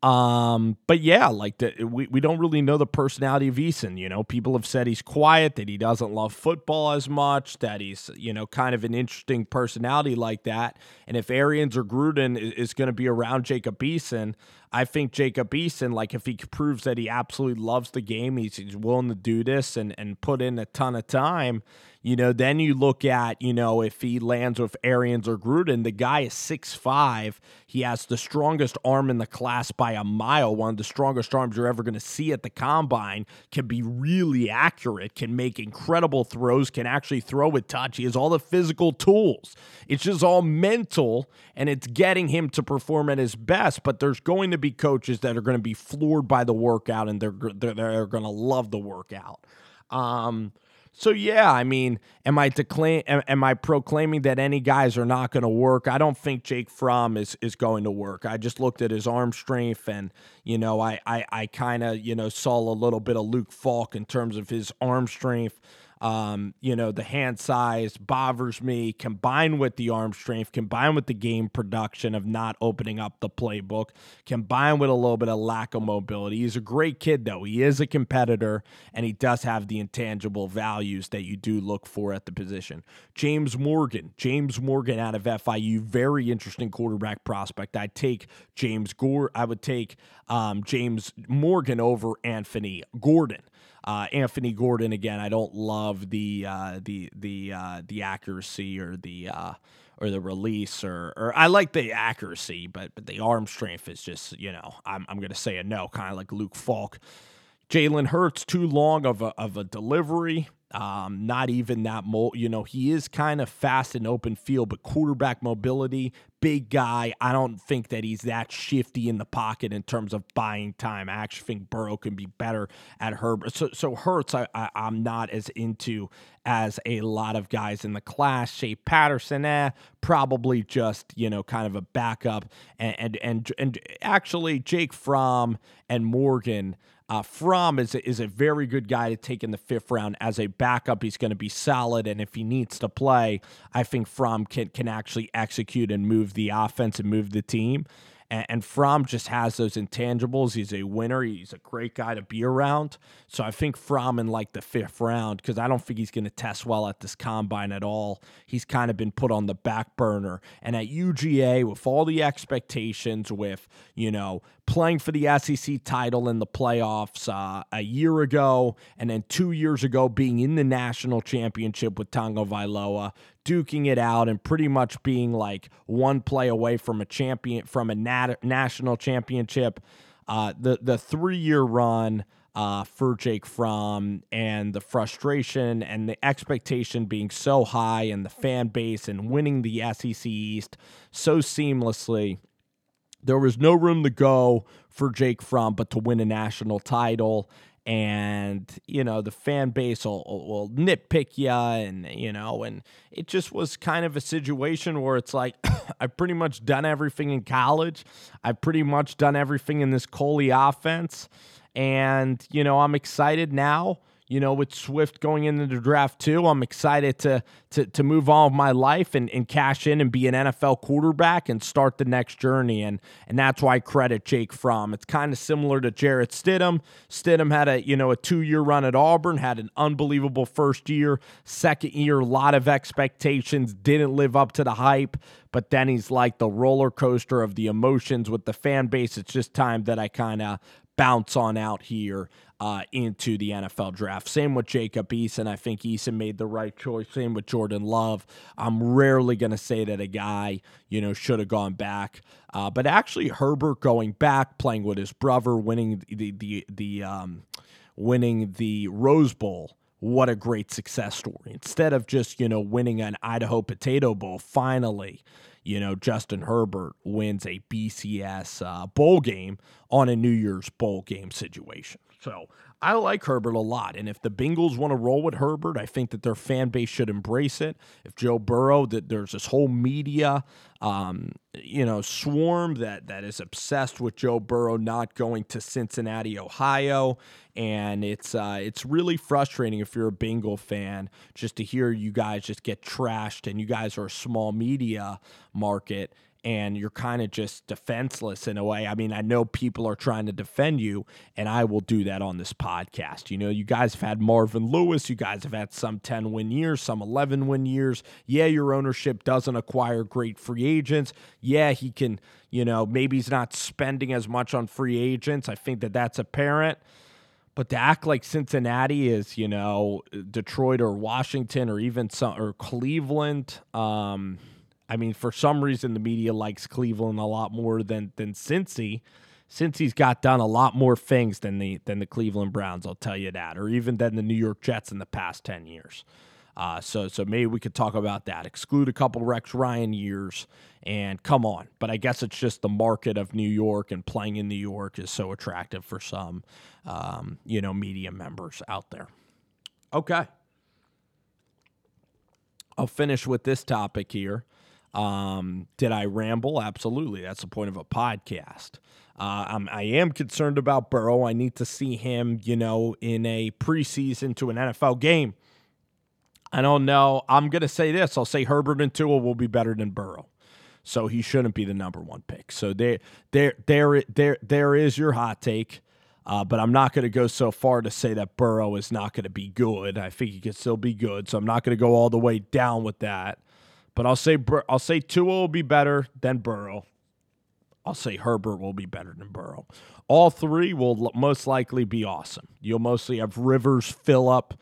Um, but yeah, like the, we, we don't really know the personality of Eason. You know, people have said he's quiet, that he doesn't love football as much, that he's, you know, kind of an interesting personality like that. And if Arians or Gruden is, is going to be around Jacob Eason, I think Jacob Eason, like if he proves that he absolutely loves the game, he's, he's willing to do this and, and put in a ton of time, you know, then you look at, you know, if he lands with Arians or Gruden, the guy is six five. He has the strongest arm in the class by a mile, one of the strongest arms you're ever going to see at the combine, can be really accurate, can make incredible throws, can actually throw with touch. He has all the physical tools. It's just all mental and it's getting him to perform at his best. But there's going to be coaches that are going to be floored by the workout and they're, they're, they're going to love the workout. Um, so yeah, I mean, am I declaim am, am I proclaiming that any guys are not going to work? I don't think Jake Fromm is is going to work. I just looked at his arm strength and you know, I I, I kind of, you know, saw a little bit of Luke Falk in terms of his arm strength. Um, you know, the hand size bothers me, combined with the arm strength, combined with the game production of not opening up the playbook, combined with a little bit of lack of mobility. He's a great kid, though. He is a competitor, and he does have the intangible values that you do look for at the position. James Morgan, James Morgan out of FIU, very interesting quarterback prospect. I'd take James Gore. I would take um, James Morgan over Anthony Gordon. Uh, Anthony Gordon again. I don't love the uh, the the uh, the accuracy or the uh, or the release or or I like the accuracy, but but the arm strength is just you know I'm I'm gonna say a no, kind of like Luke Falk. Jalen Hurts too long of a of a delivery. Um, not even that mo you know, he is kind of fast in open field, but quarterback mobility, big guy. I don't think that he's that shifty in the pocket in terms of buying time. I actually think Burrow can be better at Herbert. So so Hurts I, I am not as into as a lot of guys in the class. Shea Patterson, eh, probably just, you know, kind of a backup. And and and, and actually Jake Fromm and Morgan uh, Fromm is a, is a very good guy to take in the fifth round as a backup. He's going to be solid, and if he needs to play, I think Fromm can can actually execute and move the offense and move the team. And, and Fromm just has those intangibles. He's a winner. He's a great guy to be around. So I think Fromm in like the fifth round, because I don't think he's going to test well at this combine at all. He's kind of been put on the back burner. And at UGA, with all the expectations, with, you know, playing for the SEC title in the playoffs uh, a year ago, and then two years ago being in the national championship with Tagovailoa, duking it out, and pretty much being like one play away from a champion from a nat- national championship. Uh, the the three year run. Uh, for Jake Fromm and the frustration and the expectation being so high and the fan base and winning the SEC East so seamlessly there was no room to go for Jake Fromm but to win a national title. And, you know, the fan base will, will nitpick you. And, you know, and it just was kind of a situation where it's like, I've pretty much done everything in college. I've pretty much done everything in this Coley offense. And, you know, I'm excited now you know, with Swift going into the draft too. I'm excited to to to move on with my life and, and cash in and be an NFL quarterback and start the next journey. And and that's why I credit Jake Fromm. It's kind of similar to Jarrett Stidham. Stidham had a, you know, a two-year run at Auburn, had an unbelievable first year, second year, a lot of expectations, didn't live up to the hype. But then he's like the roller coaster of the emotions with the fan base. It's just time that I kind of bounce on out here uh, into the NFL draft. Same with Jacob Eason. I think Eason made the right choice. Same with Jordan Love. I'm rarely going to say that a guy, you know, should have gone back. Uh, but actually, Herbert going back, playing with his brother, winning the the the um, winning the Rose Bowl. What a great success story! Instead of just you know winning an Idaho Potato Bowl, finally, you know, Justin Herbert wins a BCS uh, bowl game on a New Year's bowl game situation. So I like Herbert a lot. And if the Bengals want to roll with Herbert, I think that their fan base should embrace it. If Joe Burrow, that there's this whole media, um, you know, swarm that that is obsessed with Joe Burrow not going to Cincinnati, Ohio, and it's uh, it's really frustrating if you're a Bengal fan just to hear you guys just get trashed, and you guys are a small media market and you're kind of just defenseless in a way. I mean, I know people are trying to defend you, and I will do that on this podcast. You know, you guys have had Marvin Lewis, you guys have had some 10 win years, some 11 win years. Yeah, your ownership doesn't acquire great free agents. Yeah, he can, you know, maybe he's not spending as much on free agents. I think that that's apparent. But to act like Cincinnati is, you know, Detroit or Washington or even some or Cleveland, um, I mean, for some reason, the media likes Cleveland a lot more than than Cincy. Cincy's got done a lot more things than the than the Cleveland Browns. I'll tell you that, or even than the New York Jets in the past ten years. Uh, so so maybe we could talk about that. Exclude a couple Rex Ryan years and come on. But I guess it's just the market of New York and playing in New York is so attractive for some, um, you know, media members out there. Okay. I'll finish with this topic here. Um, did I ramble? Absolutely. That's the point of a podcast. Uh, I'm, I am concerned about Burrow. I need to see him, you know, in a preseason to an NFL game. I don't know. I'm going to say this. I'll say Herbert and Tua will be better than Burrow. So he shouldn't be the number one pick. So there, there, there, there, there is your hot take. Uh, but I'm not going to go so far to say that Burrow is not going to be good. I think he can still be good. So I'm not going to go all the way down with that. But I'll say I'll say Tua will be better than Burrow. I'll say Herbert will be better than Burrow. All three will most likely be awesome. You'll mostly have Rivers, Philip,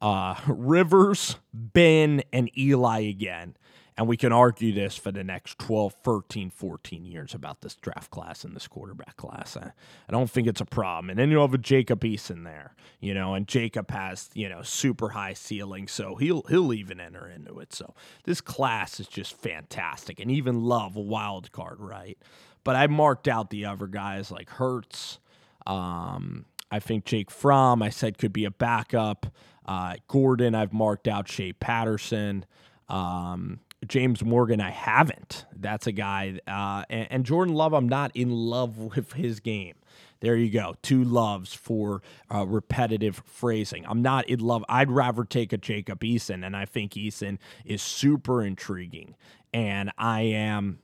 uh, Rivers, Ben, and Eli again. And we can argue this for the next 12, 13, 14 years about this draft class and this quarterback class. I, I don't think it's a problem. And then you'll have a Jacob Eason there, you know, and Jacob has, you know, super high ceiling, so he'll he'll even enter into it. So this class is just fantastic. And even love a wild card, right? But I marked out the other guys like Hurts. Um, I think Jake Fromm, I said, could be a backup. Uh, Gordon, I've marked out Shea Patterson. Um, James Morgan, I haven't. That's a guy. Uh, and, and, Jordan Love, I'm not in love with his game. There you go. Two loves for uh, repetitive phrasing. I'm not in love. I'd rather take a Jacob Eason, and I think Eason is super intriguing. And I am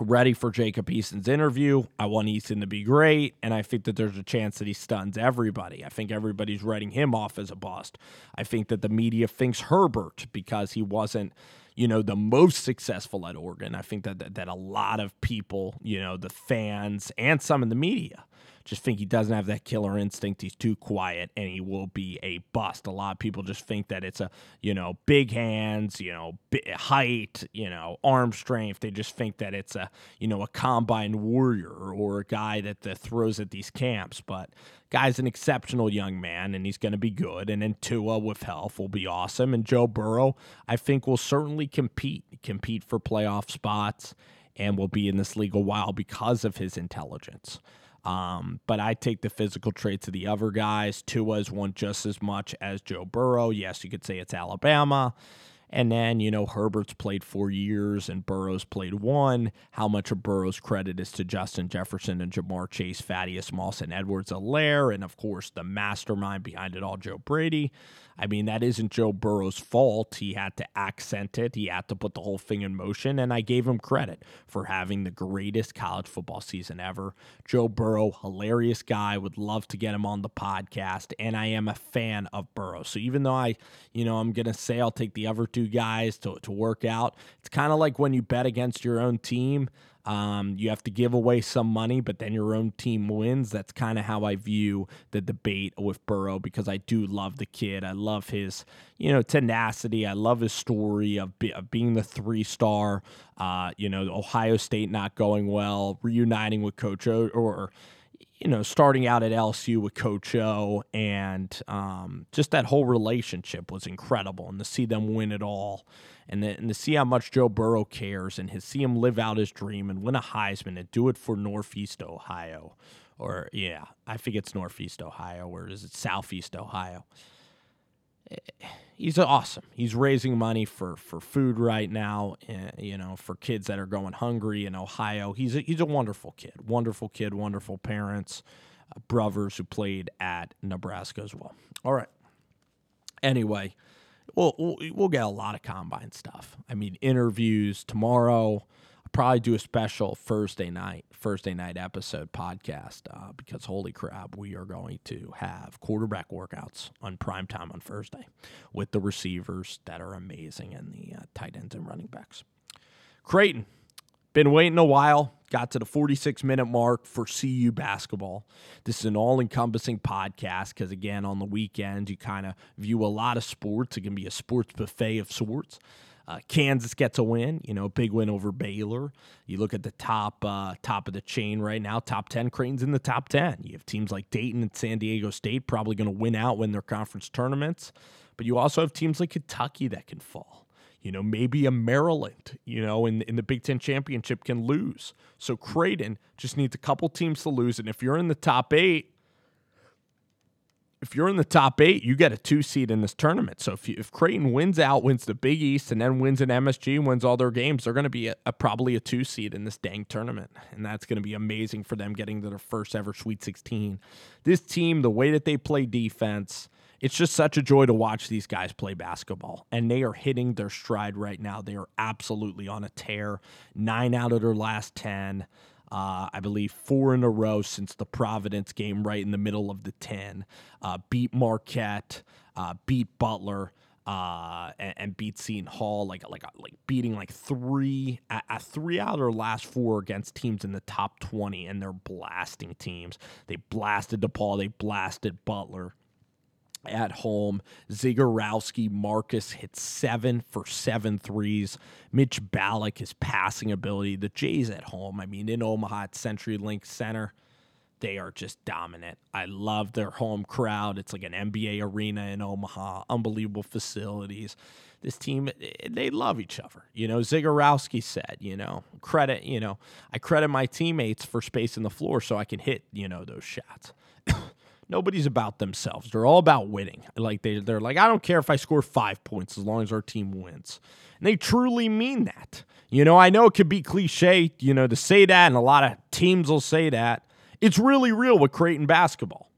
ready for Jacob Eason's interview. I want Eason to be great, and I think that there's a chance that he stuns everybody. I think everybody's writing him off as a bust. I think that the media thinks Herbert because he wasn't, you know, the most successful at Oregon. I think that that, that a lot of people, you know, the fans and some in the media just think he doesn't have that killer instinct. He's too quiet and he will be a bust. A lot of people just think that it's a, you know, big hands, you know, height, you know, arm strength. They just think that it's a, you know, a combine warrior or a guy that, that throws at these camps. But guy's an exceptional young man and he's going to be good. And then Tua with health will be awesome. And Joe Burrow, I think, will certainly compete, compete for playoff spots and will be in this league a while because of his intelligence. Um, but I take the physical traits of the other guys. Tua's won just as much as Joe Burrow. Yes, you could say it's Alabama. And then, you know, Herbert's played four years and Burrow's played one. How much of Burrow's credit is to Justin Jefferson and Ja'Marr Chase, Thaddeus Moss, and Edwards-Helaire, and of course the mastermind behind it all, Joe Brady. I mean, that isn't Joe Burrow's fault. He had to accent it, he had to put the whole thing in motion, and I gave him credit for having the greatest college football season ever. Joe Burrow, hilarious guy, would love to get him on the podcast, and I am a fan of Burrow. So even though I, you know, I'm going to say I'll take the other two guys to, to work out, it's kind of like when you bet against your own team. Um, you have to give away some money, but then your own team wins. That's kind of how I view the debate with Burrow because I do love the kid. I love his, you know, tenacity. I love his story of, be, of being the three star. Uh, you know, Ohio State not going well, reuniting with Coach o, or you know, starting out at LSU with Coach O, and um, just that whole relationship was incredible. And to see them win it all, and, the, and to see how much Joe Burrow cares, and to see him live out his dream and win a Heisman and do it for Northeast Ohio, or yeah, I think it's Northeast Ohio, or is it Southeast Ohio? He's awesome. He's raising money for for food right now, uh, you know, for kids that are going hungry in Ohio. He's a, he's a wonderful kid, wonderful kid, wonderful parents, uh, brothers who played at Nebraska as well. All right. Anyway, we'll, we'll we'll get a lot of combine stuff. I mean, interviews tomorrow probably do a special Thursday night, Thursday night episode podcast uh, because holy crap, we are going to have quarterback workouts on prime time on Thursday with the receivers that are amazing and the uh, tight ends and running backs. Creighton, been waiting a while. Got to the 46 minute mark for CU basketball. This is an all encompassing podcast because, again, on the weekend, you kind of view a lot of sports. It can be a sports buffet of sorts. Uh, Kansas gets a win, you know, big win over Baylor. You look at the top uh, top of the chain right now, top 10 Creighton's in the top 10. You have teams like Dayton and San Diego State probably going to win out when their conference tournaments, but you also have teams like Kentucky that can fall. You know, maybe a Maryland, you know, in, in the Big Ten championship can lose. So Creighton just needs a couple teams to lose. And if you're in the top eight, if you're in the top eight, you get a two seed in this tournament. So if you, if Creighton wins out, wins the Big East, and then wins an MSG, wins all their games, they're going to be a, a, probably a two seed in this dang tournament, and that's going to be amazing for them getting to their first ever Sweet 16. This team, the way that they play defense, it's just such a joy to watch these guys play basketball, and they are hitting their stride right now. They are absolutely on a tear. Nine out of their last ten. Uh, I believe four in a row since the Providence game, right in the middle of the 10. Uh, beat Marquette, uh, beat Butler. Uh, and, and, beat Seton Hall like like like beating like three at, three out of their last four against teams in the top twenty, and they're blasting teams. They blasted DePaul, they blasted Butler at home. Zegarowski Marcus hit seven for seven threes. Mitch Ballock, his passing ability. The Jays at home, I mean, in Omaha at CenturyLink Center, they are just dominant. I love their home crowd. It's like an NBA arena in Omaha, unbelievable facilities. This team, eh, they love each other. You know, Zegarowski said, you know, credit, you know, I credit my teammates for spacing the floor so I can hit, you know, those shots nobody's about themselves. They're all about winning. Like they they're like, I don't care if I score five points as long as our team wins. And they truly mean that. You know, I know it could be cliche, you know, to say that, and a lot of teams will say that. It's really real with Creighton basketball.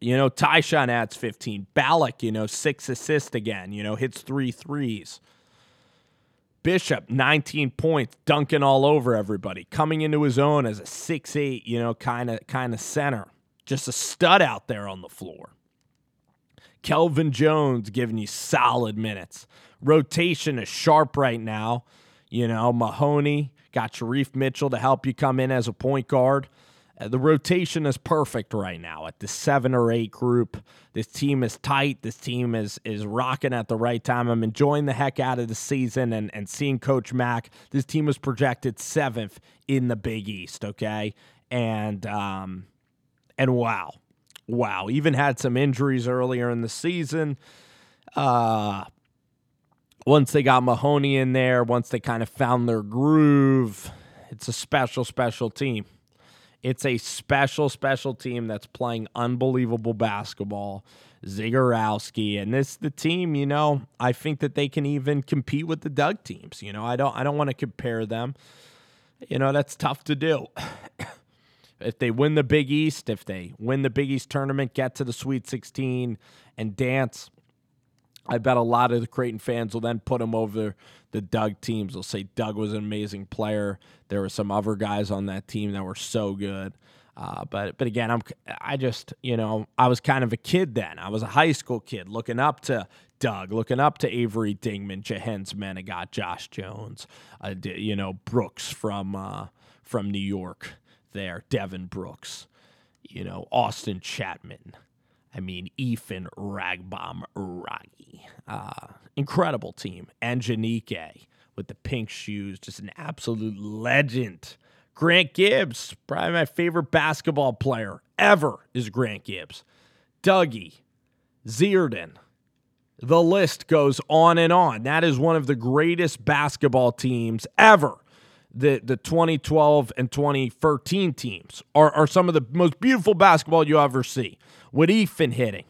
You know, Ty-Shon adds 15. Ballock, you know, six assists again, you know, hits three threes. Bishop, 19 points, dunking all over everybody, coming into his own as a six-eight, you know, kind of kind of center. Just a stud out there on the floor. Kelvin Jones giving you solid minutes. Rotation is sharp right now. You know, Mahoney got Shereef Mitchell to help you come in as a point guard. Uh, the rotation is perfect right now at the seven or eight group. This team is tight. This team is is rocking at the right time. I'm enjoying the heck out of the season and, and seeing Coach Mack. This team was projected seventh in the Big East, okay? And um and wow. Wow. Even had some injuries earlier in the season. Uh once they got Mahoney in there, once they kind of found their groove, it's a special, special team. It's a special, special team that's playing unbelievable basketball. Zegarowski and this the team, you know, I think that they can even compete with the Doug teams. You know, I don't I don't want to compare them. You know, that's tough to do. if they win the Big East, if they win the Big East tournament, get to the Sweet 16 and dance I bet a lot of the Creighton fans will then put him over the Doug teams. They'll say Doug was an amazing player. There were some other guys on that team that were so good. Uh, but but again, I'm I just you know I was kind of a kid then. I was a high school kid looking up to Doug, looking up to Avery Dingman, Jahenns Manigat, Josh Jones, uh, you know Brooks from uh, from New York, there Devin Brooks, you know Austin Chatman. I mean, Ethan Ragbom Wragge. Uh, incredible team. And Janike with the pink shoes, just an absolute legend. Grant Gibbs, probably my favorite basketball player ever, is Grant Gibbs. Dougie, Zierden. The list goes on and on. That is one of the greatest basketball teams ever. The, the 2012 and 2013 teams are, are some of the most beautiful basketball you ever see with Ethan hitting,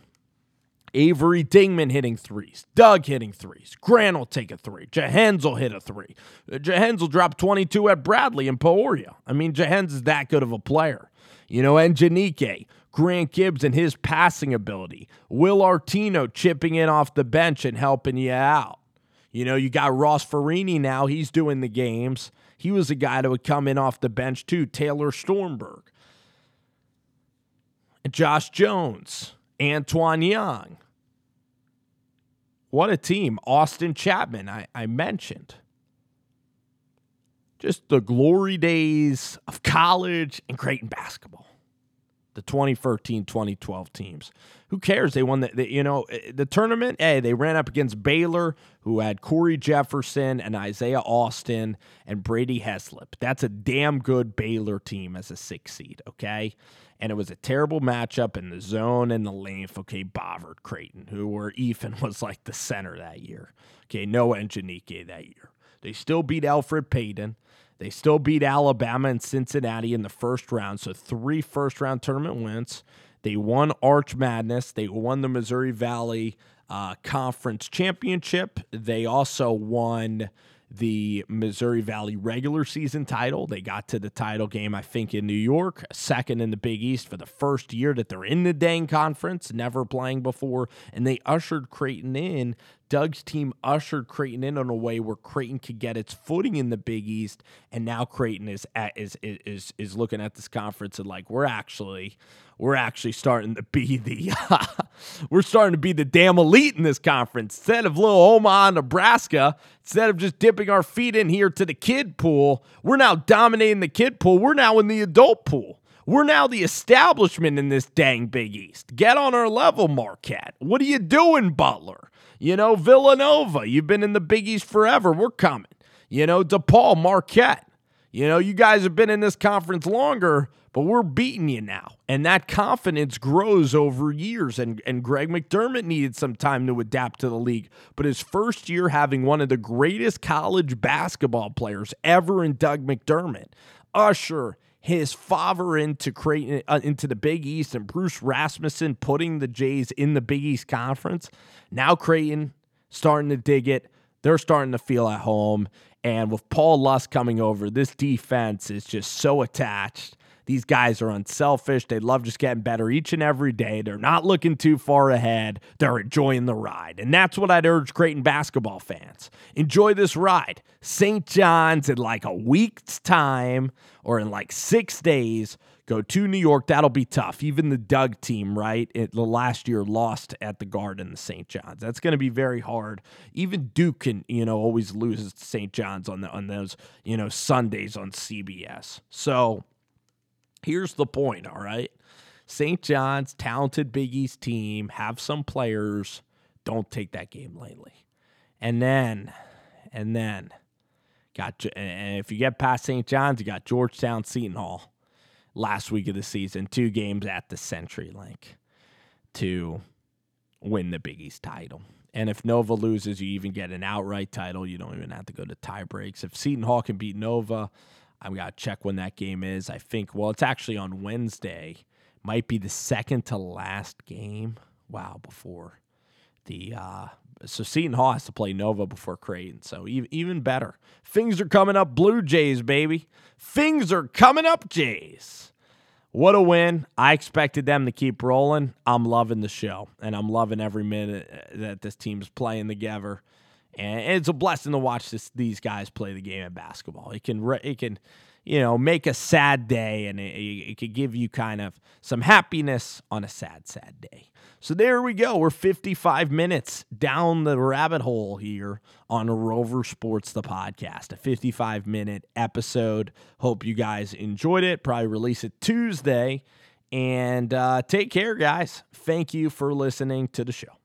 Avery Dingman hitting threes, Doug hitting threes, Grant will take a three, Jahenns will hit a three. Uh, Jahenns will drop 22 at Bradley and Peoria. I mean, Jahenns is that good of a player. You know, and Janike, Grant Gibbs and his passing ability, Will Artino chipping in off the bench and helping you out. You know, you got Ross Farini now, he's doing the games. He was a guy that would come in off the bench too, Taylor Stormberg. Josh Jones, Antoine Young. What a team. Austin Chatman, I, I mentioned. Just the glory days of college and Creighton basketball the 2013 2012 teams. Who cares? They won the, the, you know eh, the tournament. Hey, they ran up against Baylor, who had Corey Jefferson and Isaiah Austin and Brady Heslip. That's a damn good Baylor team as a six seed. Okay. And it was a terrible matchup in the zone and the length. Okay, Bovard Creighton, who were Ethan was like the center that year. Okay, Noah and that year. They still beat Elfrid Payton. They still beat Alabama and Cincinnati in the first round. So three first round tournament wins. They won Arch Madness. They won the Missouri Valley uh, Conference Championship. They also won the Missouri Valley regular season title. They got to the title game, I think, in New York, second in the Big East for the first year that they're in the dang conference, never playing before. And they ushered Creighton in Doug's team ushered Creighton in in a way where Creighton could get its footing in the Big East, and now Creighton is at, is is is looking at this conference and like we're actually we're actually starting to be the we're starting to be the damn elite in this conference instead of little Omaha, Nebraska. Instead of just dipping our feet in here to the kid pool, we're now dominating the kid pool. We're now in the adult pool. We're now the establishment in this dang Big East. Get on our level, Marquette. What are you doing, Butler? You know, Villanova, you've been in the Big East forever. We're coming. You know, DePaul, Marquette. You know, you guys have been in this conference longer, but we're beating you now. And that confidence grows over years. And, and Greg McDermott needed some time to adapt to the league. But his first year having one of the greatest college basketball players ever in Doug McDermott, Usher, his father into Creighton, uh, into the Big East and Bruce Rasmussen putting the Jays in the Big East Conference. Now Creighton starting to dig it. They're starting to feel at home. And with Paul Lusk coming over, this defense is just so attached. These guys are unselfish. They love just getting better each and every day. They're not looking too far ahead. They're enjoying the ride. And that's what I'd urge Creighton basketball fans. Enjoy this ride. St. John's in like a week's time or in like six days go to New York. That'll be tough. Even the Doug team, right? It, the last year lost at the Garden, the St. John's. That's going to be very hard. Even Duke can, you know, always loses to St. John's on the on those, you know, Sundays on CBS. So here's the point, all right? St. John's, talented Big East team, have some players. Don't take that game lightly. And then, and then, got and if you get past St. John's, you got Georgetown, Seton Hall last week of the season, two games at the CenturyLink to win the Big East title. And if Nova loses, you even get an outright title. You don't even have to go to tie breaks. If Seton Hall can beat Nova, I've got to check when that game is. I think, well, it's actually on Wednesday. Might be the second to last game. Wow, before the uh, so Seton Hall has to play Nova before Creighton. So even even better. Things are coming up, Blue Jays, baby. Things are coming up, Jays. What a win. I expected them to keep rolling. I'm loving the show, and I'm loving every minute uh, that this team's playing together. And it's a blessing to watch this, these guys play the game of basketball. It can it can you know make a sad day, and it, it could give you kind of some happiness on a sad sad day. So there we go. We're 55 minutes down the rabbit hole here on Rover Sports, the podcast. A 55 minute episode. Hope you guys enjoyed it. Probably release it Tuesday. And uh, take care, guys. Thank you for listening to the show.